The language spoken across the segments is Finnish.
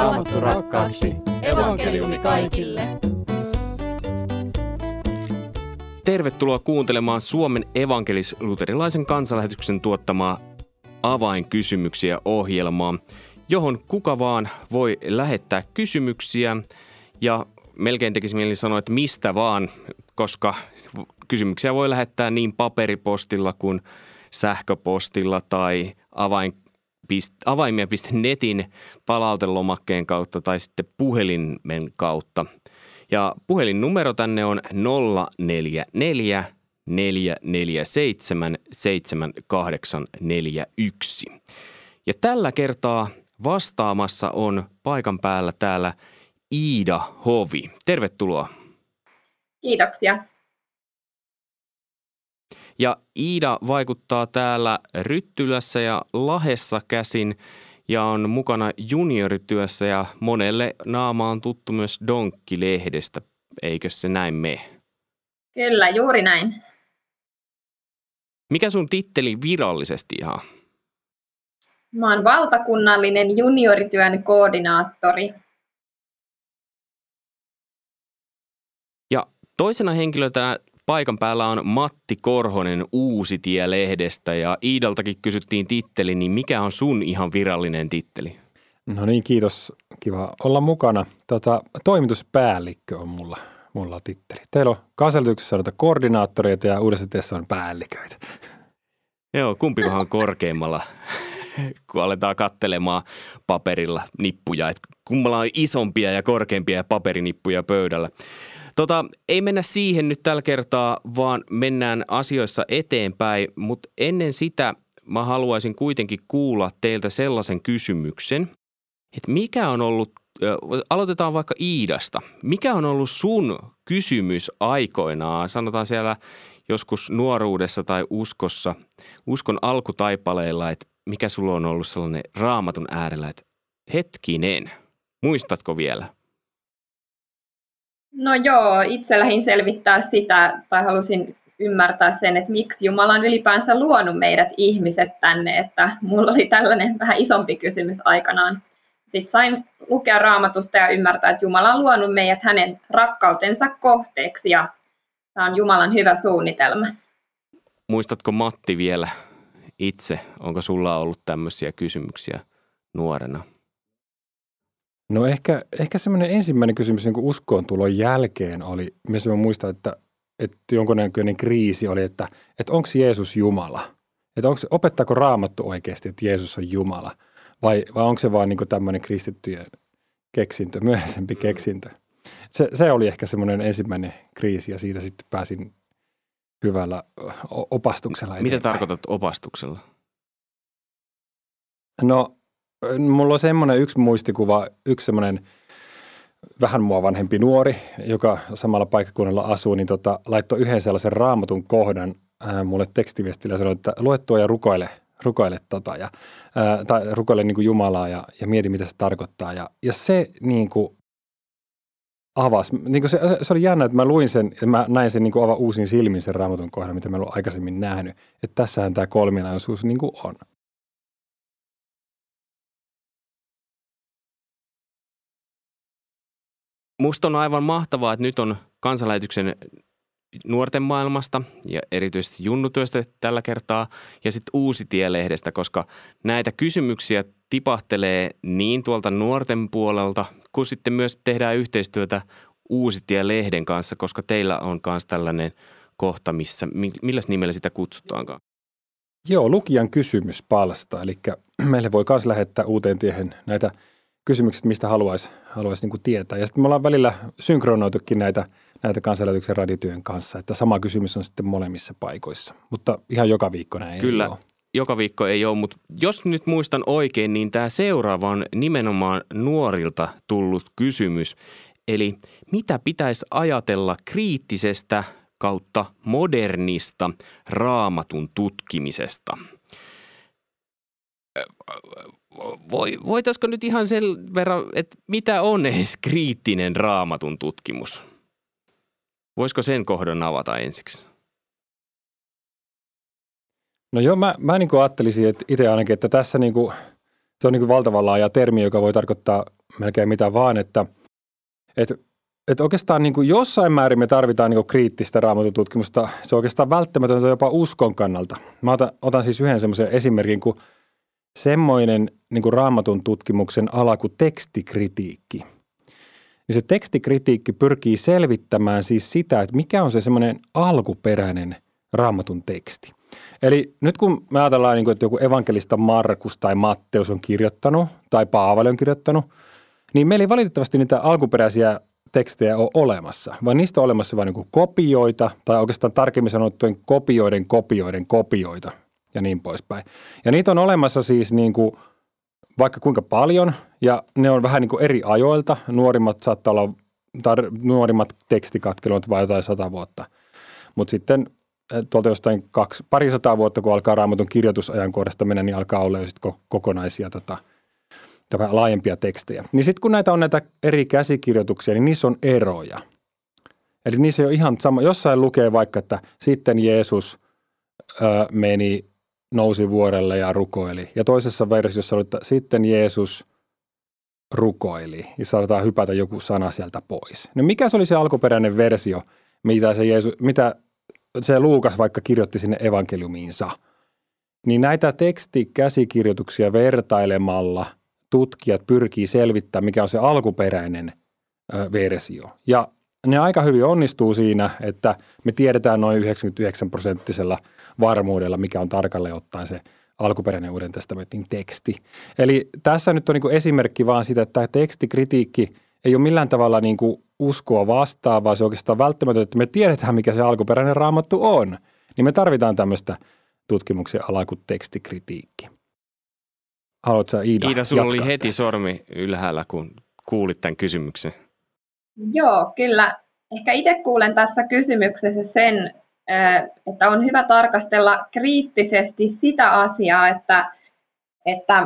Raamattu rakkaaksi. Evankeliumi kaikille. Tervetuloa kuuntelemaan Suomen evankelis-luterilaisen kansanlähetyksen tuottamaa avainkysymyksiä ohjelmaa, johon kuka vaan voi lähettää kysymyksiä ja melkein tekisi mieli sanoa, että mistä vaan, koska kysymyksiä voi lähettää niin paperipostilla kuin sähköpostilla tai avain, avaimia.netin palautelomakkeen kautta tai sitten puhelimen kautta. Ja puhelinnumero tänne on 044 447 7841. Ja tällä kertaa vastaamassa on paikan päällä täällä Iida Hovi. Tervetuloa. Kiitoksia. Ja Iida vaikuttaa täällä Ryttylässä ja Lahessa käsin ja on mukana juniorityössä ja monelle naama on tuttu myös Donkki-lehdestä. Eikö se näin mene? Kyllä, juuri näin. Mikä sun titteli virallisesti ihan? Mä oon valtakunnallinen juniorityön koordinaattori. Ja toisena henkilönä paikan päällä on Matti Korhonen Uusitie-lehdestä ja Iidaltakin kysyttiin titteli, niin mikä on sun ihan virallinen titteli? No niin, kiitos. Kiva olla mukana. Tota, toimituspäällikkö on mulla, mulla titteli. Teillä on kansanlähetyksessä sanotaan koordinaattoreita ja uudessa teessä on päälliköitä. Joo, kumpikohan korkeimmalla, kun aletaan kattelemaan paperilla nippuja, että kummalla on isompia ja korkeampia paperinippuja pöydällä. Tota, ei mennä siihen nyt tällä kertaa, vaan mennään asioissa eteenpäin, mutta ennen sitä mä haluaisin kuitenkin kuulla teiltä sellaisen kysymyksen, että mikä on ollut, aloitetaan vaikka Iidasta, mikä on ollut sun kysymys aikoinaan, sanotaan siellä joskus nuoruudessa tai uskossa, uskon alkutaipaleilla, että mikä sulla on ollut sellainen raamatun äärellä, että hetkinen, muistatko vielä – No joo, itse lähdin selvittää sitä, tai halusin ymmärtää sen, että miksi Jumala on ylipäänsä luonut meidät ihmiset tänne, että mulla oli tällainen vähän isompi kysymys aikanaan. Sitten sain lukea raamatusta ja ymmärtää, että Jumala on luonut meidät hänen rakkautensa kohteeksi ja tämä on Jumalan hyvä suunnitelma. Muistatko Matti vielä itse, onko sulla ollut tämmöisiä kysymyksiä nuorena? No ehkä, ehkä semmoinen ensimmäinen kysymys niin uskoon tulon jälkeen oli, myös mä muistan, että, että jonkunnäköinen kriisi oli, että, että onko Jeesus Jumala? Että onko, opettaako raamattu oikeasti, että Jeesus on Jumala? Vai, vai onko se vaan niin tämmöinen kristittyjen keksintö, myöhäisempi mm. keksintö? Se, se oli ehkä semmoinen ensimmäinen kriisi ja siitä sitten pääsin hyvällä opastuksella eteenpäin. Mitä tarkoitat opastuksella? No Mulla on semmoinen yksi muistikuva, yksi semmoinen vähän mua vanhempi nuori, joka samalla paikkakunnalla asuu, niin tota, laittoi yhden sellaisen raamatun kohdan ää, mulle tekstiviestillä ja sanoi, että lue tuo ja rukoile, rukoile tota ja, ää, tai rukoile niin kuin Jumalaa ja, ja mieti, mitä se tarkoittaa. Ja, ja se niin kuin avasi, niin kuin se, se, oli jännä, että mä luin sen ja mä näin sen niin kuin ava uusin silmin sen raamatun kohdan, mitä mä olen aikaisemmin nähnyt. Että tässähän tämä kolminaisuus niin kuin on. Musta on aivan mahtavaa, että nyt on kansanlähetyksen nuorten maailmasta ja erityisesti junnutyöstä tällä kertaa ja sitten uusi tielehdestä, koska näitä kysymyksiä tipahtelee niin tuolta nuorten puolelta kuin sitten myös tehdään yhteistyötä Uusitie-lehden kanssa, koska teillä on myös tällainen kohta, missä, millä nimellä sitä kutsutaankaan? Joo, lukijan kysymyspalsta, eli meille voi myös lähettää uuteen tiehen näitä – kysymykset, mistä haluaisi haluais niin tietää. Ja sitten me ollaan välillä synkronoitukin näitä, näitä kansanlähetyksen radiotyön kanssa, että sama kysymys on sitten molemmissa paikoissa. Mutta ihan joka viikko näin Kyllä. ei ole. Joka viikko ei ole, mutta jos nyt muistan oikein, niin tämä seuraava on nimenomaan nuorilta tullut kysymys. Eli mitä pitäisi ajatella kriittisestä kautta modernista raamatun tutkimisesta? Voi, voitaisiko nyt ihan sen verran, että mitä on edes kriittinen raamatun tutkimus? Voisiko sen kohdan avata ensiksi? No joo, mä, mä niin ajattelisin että itse ainakin, että tässä niin kuin, se on niin kuin valtavan laaja termi, joka voi tarkoittaa melkein mitä vaan, että, että, että oikeastaan niin kuin jossain määrin me tarvitaan niin kuin kriittistä raamatututkimusta. Se on oikeastaan välttämätöntä jopa uskon kannalta. Mä otan, otan siis yhden semmoisen esimerkin, kun semmoinen niin kuin raamatun tutkimuksen ala kuin tekstikritiikki. Niin se tekstikritiikki pyrkii selvittämään siis sitä, että mikä on se semmoinen alkuperäinen raamatun teksti. Eli nyt kun me ajatellaan, niin kuin, että joku evankelista Markus tai Matteus on kirjoittanut tai Paavali on kirjoittanut, niin meillä ei valitettavasti niitä alkuperäisiä tekstejä ole olemassa, vaan niistä on olemassa vain niin kopioita tai oikeastaan tarkemmin sanottujen kopioiden kopioiden kopioita ja niin poispäin. Ja niitä on olemassa siis niin kuin vaikka kuinka paljon ja ne on vähän niin kuin eri ajoilta. Nuorimmat saattaa olla, tar- nuorimmat tekstikatkelmat vai jotain sata vuotta. Mutta sitten tuolta jostain kaksi, parisataa vuotta, kun alkaa raamatun kirjoitusajankohdasta mennä, niin alkaa olla jo sitten kokonaisia tota, vähän laajempia tekstejä. Niin sitten kun näitä on näitä eri käsikirjoituksia, niin niissä on eroja. Eli niissä ei ole ihan sama. Jossain lukee vaikka, että sitten Jeesus ö, meni, nousi vuorelle ja rukoili. Ja toisessa versiossa oli, että sitten Jeesus rukoili. Ja saadaan hypätä joku sana sieltä pois. No mikä se oli se alkuperäinen versio, mitä se, Jeesus, mitä se Luukas vaikka kirjoitti sinne evankeliumiinsa, niin näitä tekstikäsikirjoituksia vertailemalla tutkijat pyrkii selvittämään, mikä on se alkuperäinen versio. Ja ne aika hyvin onnistuu siinä, että me tiedetään noin 99 prosenttisella varmuudella, mikä on tarkalleen ottaen se alkuperäinen Uuden testamentin teksti. Eli tässä nyt on niin esimerkki vaan siitä, että tämä tekstikritiikki ei ole millään tavalla niin kuin uskoa vastaan, vaan se on oikeastaan välttämätöntä, että me tiedetään, mikä se alkuperäinen raamattu on. Niin me tarvitaan tämmöistä tutkimuksen alaa kuin tekstikritiikki. Haluatko sä Iida Iida, sulla oli heti tässä? sormi ylhäällä, kun kuulit tämän kysymyksen. Joo, kyllä. Ehkä itse kuulen tässä kysymyksessä sen, että on hyvä tarkastella kriittisesti sitä asiaa, että, että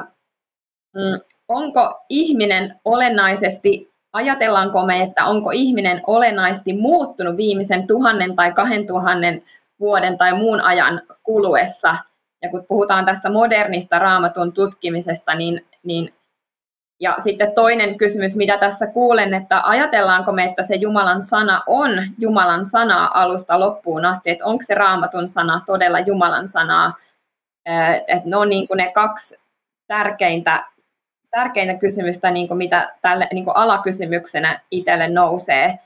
mm, onko ihminen olennaisesti ajatellaanko me, että onko ihminen olennaisesti muuttunut viimeisen tuhannen tai kahden tuhannen vuoden tai muun ajan kuluessa. Ja kun puhutaan tästä modernista raamatun tutkimisesta, niin, niin ja sitten toinen kysymys, mitä tässä kuulen, että ajatellaanko me, että se Jumalan sana on Jumalan sanaa alusta loppuun asti, että onko se raamatun sana todella Jumalan sanaa. Että ne on niin kuin ne kaksi tärkeintä tärkeintä kysymystä, niin kuin mitä tälle niin kuin alakysymyksenä itselle nousee.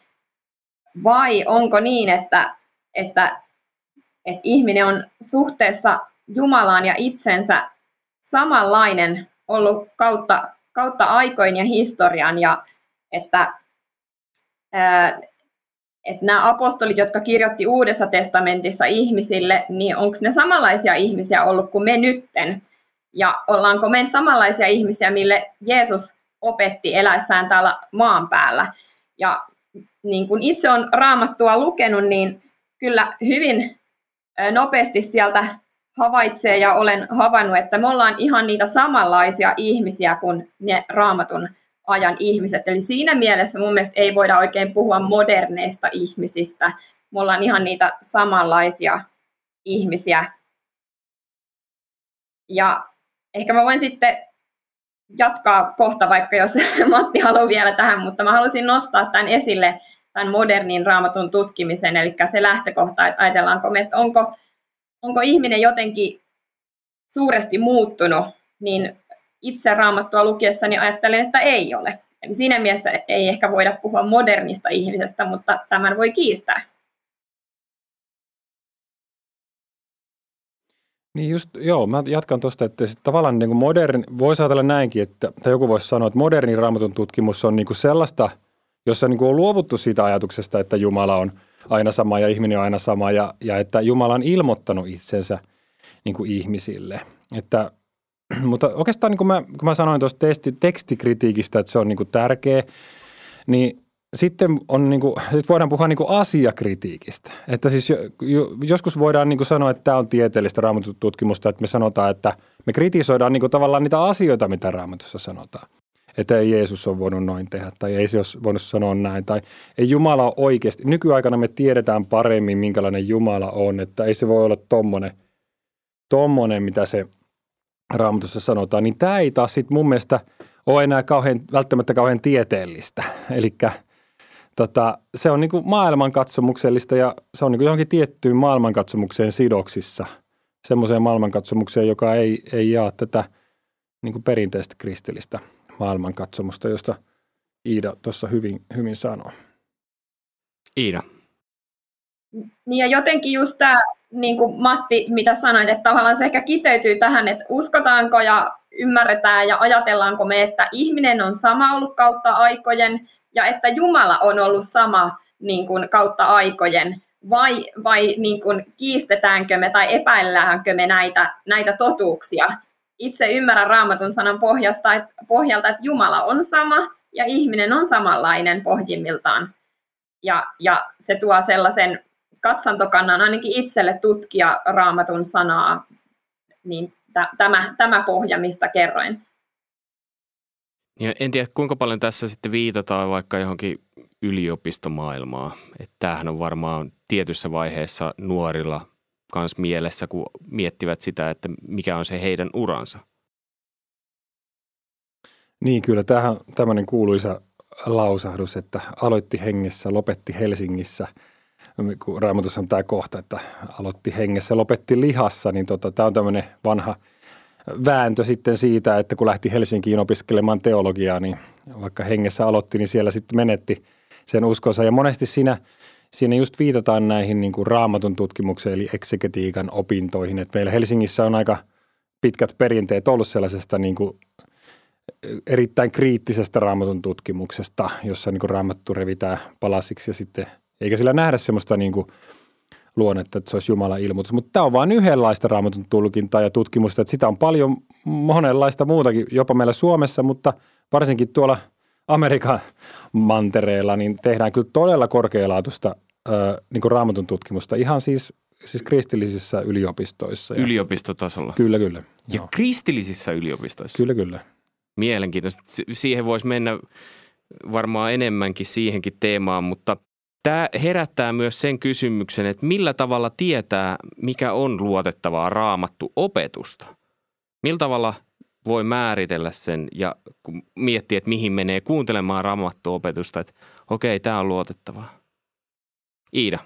Vai onko niin, että, että, että ihminen on suhteessa Jumalaan ja itsensä samanlainen ollut kautta, kautta aikoin ja historian ja että, että nämä apostolit, jotka kirjoitti Uudessa testamentissa ihmisille, niin onko ne samanlaisia ihmisiä ollut kuin me nytten? Ja ollaanko me samanlaisia ihmisiä, mille Jeesus opetti eläessään täällä maan päällä. Ja niin kuin itse on raamattua lukenut, niin kyllä hyvin nopeasti sieltä havaitsee ja olen havainnut, että me ollaan ihan niitä samanlaisia ihmisiä kuin ne raamatun ajan ihmiset. Eli siinä mielessä mun mielestä ei voida oikein puhua moderneista ihmisistä. Me ollaan ihan niitä samanlaisia ihmisiä. Ja ehkä mä voin sitten jatkaa kohta, vaikka jos Matti haluaa vielä tähän, mutta mä halusin nostaa tämän esille, tämän modernin raamatun tutkimisen, eli se lähtökohta, että ajatellaanko me, että onko, onko ihminen jotenkin suuresti muuttunut, niin itse raamattua lukiessani ajattelen, että ei ole. Eli siinä mielessä ei ehkä voida puhua modernista ihmisestä, mutta tämän voi kiistää. Niin just, joo, mä jatkan tuosta, että tavallaan niin kuin moderni, voisi ajatella näinkin, että, tai joku voisi sanoa, että moderni raamatun tutkimus on niin kuin sellaista, jossa niin kuin on luovuttu siitä ajatuksesta, että Jumala on aina sama ja ihminen on aina sama ja, ja että Jumala on ilmoittanut itsensä niin kuin ihmisille. Että, mutta oikeastaan niin kuin mä, kun mä sanoin tuosta tekstikritiikistä, että se on niin kuin tärkeä, niin sitten on niin kuin, sit voidaan puhua niin kuin asiakritiikistä. Että siis jo, jo, joskus voidaan niin kuin sanoa, että tämä on tieteellistä raamatututkimusta, että me sanotaan, että me kritisoidaan niin kuin tavallaan niitä asioita, mitä raamatussa sanotaan. Että ei Jeesus ole voinut noin tehdä tai ei se olisi voinut sanoa näin tai ei Jumala ole oikeasti. Nykyaikana me tiedetään paremmin, minkälainen Jumala on, että ei se voi olla tommonen, tommonen mitä se raamatussa sanotaan, niin tämä ei taas sitten mun mielestä ole enää kauhean, välttämättä kauhean tieteellistä. Eli tota, se on niin maailmankatsomuksellista ja se on niin johonkin tiettyyn maailmankatsomukseen sidoksissa. Semmoiseen maailmankatsomukseen, joka ei, ei jaa tätä niin kuin perinteistä kristillistä maailmankatsomusta, josta Iida tuossa hyvin, hyvin sanoi. Iida. Niin ja jotenkin just tämä, niin kuin Matti, mitä sanoit, että tavallaan se ehkä kiteytyy tähän, että uskotaanko ja ymmärretään ja ajatellaanko me, että ihminen on sama ollut kautta aikojen ja että Jumala on ollut sama niin kuin kautta aikojen, vai, vai niin kuin kiistetäänkö me tai epäilläänkö me näitä, näitä totuuksia. Itse ymmärrän raamatun sanan pohjasta, että, pohjalta, että Jumala on sama ja ihminen on samanlainen pohjimmiltaan. Ja, ja se tuo sellaisen katsantokannan ainakin itselle tutkia raamatun sanaa, niin t- tämä, tämä pohja, mistä kerroin. Ja en tiedä, kuinka paljon tässä sitten viitataan vaikka johonkin yliopistomaailmaa. Että tämähän on varmaan tietyssä vaiheessa nuorilla kans mielessä, kun miettivät sitä, että mikä on se heidän uransa. Niin kyllä, tämähän on tämmöinen kuuluisa lausahdus, että aloitti hengessä, lopetti Helsingissä. Kun raamatussa on tämä kohta, että aloitti hengessä, lopetti lihassa, niin tota, tämä on tämmöinen vanha – vääntö sitten siitä, että kun lähti Helsinkiin opiskelemaan teologiaa, niin vaikka hengessä aloitti, niin siellä sitten menetti sen uskonsa. Ja monesti siinä, siinä just viitataan näihin niin kuin raamatun tutkimukseen, eli eksegetiikan opintoihin. että meillä Helsingissä on aika pitkät perinteet ollut sellaisesta niin kuin erittäin kriittisestä raamatun tutkimuksesta, jossa niin kuin raamattu revitään palasiksi ja sitten, eikä sillä nähdä semmoista niin kuin – luonnetta, että se olisi Jumalan ilmoitus. Mutta tämä on vain yhdenlaista raamatun tulkintaa ja tutkimusta, että sitä on paljon monenlaista muutakin, jopa meillä Suomessa, mutta varsinkin tuolla Amerikan mantereella, niin tehdään kyllä todella korkealaatuista niin kuin raamatun tutkimusta, ihan siis, siis kristillisissä yliopistoissa. Ja, Yliopistotasolla? Kyllä, kyllä. Ja joo. kristillisissä yliopistoissa? Kyllä, kyllä. Mielenkiintoista. Siihen voisi mennä varmaan enemmänkin siihenkin teemaan, mutta Tämä herättää myös sen kysymyksen, että millä tavalla tietää, mikä on luotettavaa raamattu opetusta. Millä tavalla voi määritellä sen ja miettiä, että mihin menee kuuntelemaan raamattuopetusta, että okei, tämä on luotettavaa. Iida.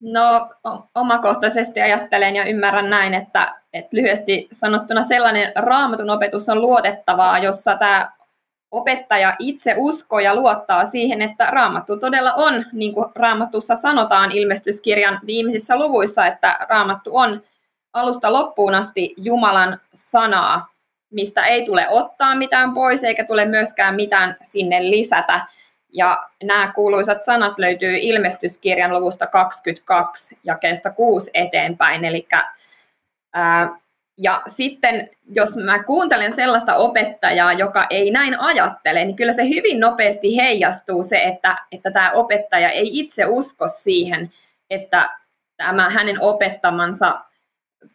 No omakohtaisesti ajattelen ja ymmärrän näin, että, että lyhyesti sanottuna sellainen raamatun opetus on luotettavaa, jossa tämä opettaja itse uskoo ja luottaa siihen, että raamattu todella on, niin kuin raamatussa sanotaan ilmestyskirjan viimeisissä luvuissa, että raamattu on alusta loppuun asti Jumalan sanaa, mistä ei tule ottaa mitään pois eikä tule myöskään mitään sinne lisätä. Ja nämä kuuluisat sanat löytyy ilmestyskirjan luvusta 22 jakeesta 6 eteenpäin. Eli ää, ja sitten jos mä kuuntelen sellaista opettajaa, joka ei näin ajattele, niin kyllä se hyvin nopeasti heijastuu se, että, että tämä opettaja ei itse usko siihen, että tämä hänen opettamansa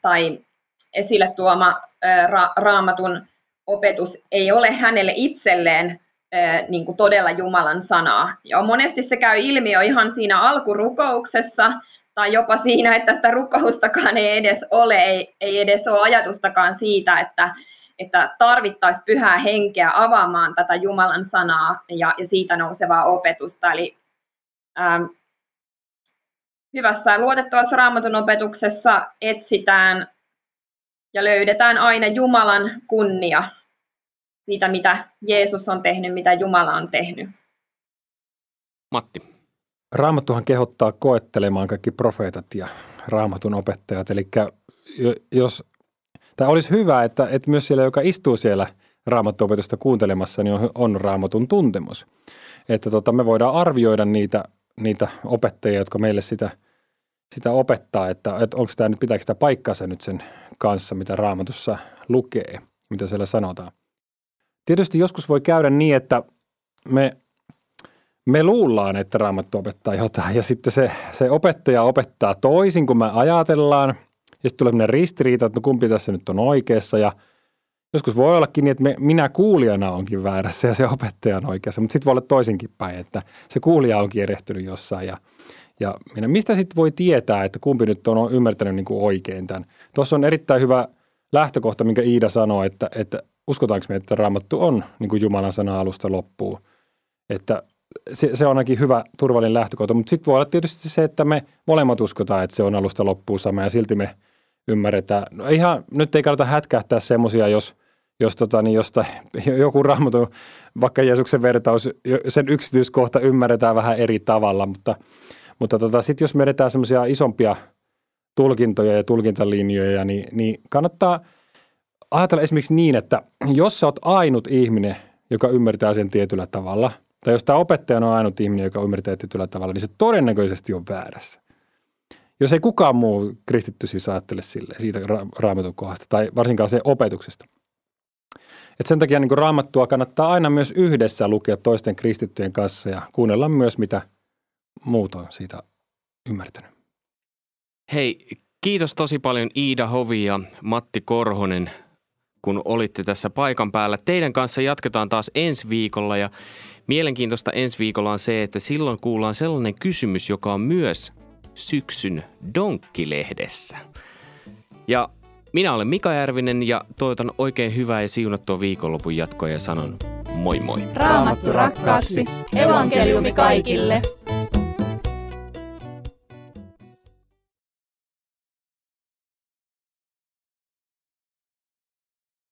tai esille tuoma ra- raamatun opetus ei ole hänelle itselleen niin kuin todella Jumalan sanaa. Ja monesti se käy ilmi jo ihan siinä alkurukouksessa, tai jopa siinä, että sitä rukoustakaan ei edes ole, ei, ei edes ole ajatustakaan siitä, että, että tarvittaisiin pyhää henkeä avaamaan tätä Jumalan sanaa ja, ja siitä nousevaa opetusta. Eli ähm, hyvässä ja luotettavassa raamatun opetuksessa etsitään ja löydetään aina Jumalan kunnia siitä, mitä Jeesus on tehnyt, mitä Jumala on tehnyt. Matti. Raamattuhan kehottaa koettelemaan kaikki profeetat ja raamatun opettajat. Eli jos, tämä olisi hyvä, että, että myös siellä, joka istuu siellä raamattuopetusta kuuntelemassa, niin on, on raamatun tuntemus. Että tota, me voidaan arvioida niitä, niitä opettajia, jotka meille sitä, sitä opettaa, että, että onko tämä nyt, pitääkö sitä paikkansa nyt sen kanssa, mitä raamatussa lukee, mitä siellä sanotaan. Tietysti joskus voi käydä niin, että me me luullaan, että raamattu opettaa jotain ja sitten se, se opettaja opettaa toisin kuin me ajatellaan ja sitten tulee ristiriita, että no kumpi tässä nyt on oikeassa ja joskus voi ollakin niin, että me, minä kuulijana onkin väärässä ja se opettaja on oikeassa, mutta sitten voi olla toisinkin päin, että se kuulija onkin erehtynyt jossain ja, Ja minä, mistä sitten voi tietää, että kumpi nyt on ymmärtänyt niin kuin oikein tämän? Tuossa on erittäin hyvä lähtökohta, minkä Iida sanoi, että, että uskotaanko me, että raamattu on niin kuin Jumalan sana alusta loppuun. Että se, se on ainakin hyvä turvallinen lähtökohta, mutta sitten voi olla tietysti se, että me molemmat uskotaan, että se on alusta loppuun sama ja silti me ymmärretään. No ihan, nyt ei kannata hätkähtää semmoisia, jos, jos tota, niin josta, joku raamatun, vaikka Jeesuksen vertaus, sen yksityiskohta ymmärretään vähän eri tavalla, mutta, mutta tota, sitten jos me edetään semmoisia isompia tulkintoja ja tulkintalinjoja, niin, niin kannattaa ajatella esimerkiksi niin, että jos sä oot ainut ihminen, joka ymmärtää sen tietyllä tavalla – tai jos tämä opettaja on ainut ihminen, joka ymmärtää tietyllä tavalla, niin se todennäköisesti on väärässä. Jos ei kukaan muu kristitty siis ajattele sille, siitä ra- raamatun kohdasta tai varsinkaan se opetuksesta. Et sen takia niin raamattua kannattaa aina myös yhdessä lukea toisten kristittyjen kanssa ja kuunnella myös, mitä muut on siitä ymmärtänyt. Hei, kiitos tosi paljon Iida Hovi ja Matti Korhonen, kun olitte tässä paikan päällä. Teidän kanssa jatketaan taas ensi viikolla ja Mielenkiintoista ensi viikolla on se, että silloin kuullaan sellainen kysymys, joka on myös syksyn Donkkilehdessä. Ja minä olen Mika Järvinen ja toivotan oikein hyvää ja siunattua viikonlopun jatkoa ja sanon moi moi. Raamattu rakkaaksi, evankeliumi kaikille.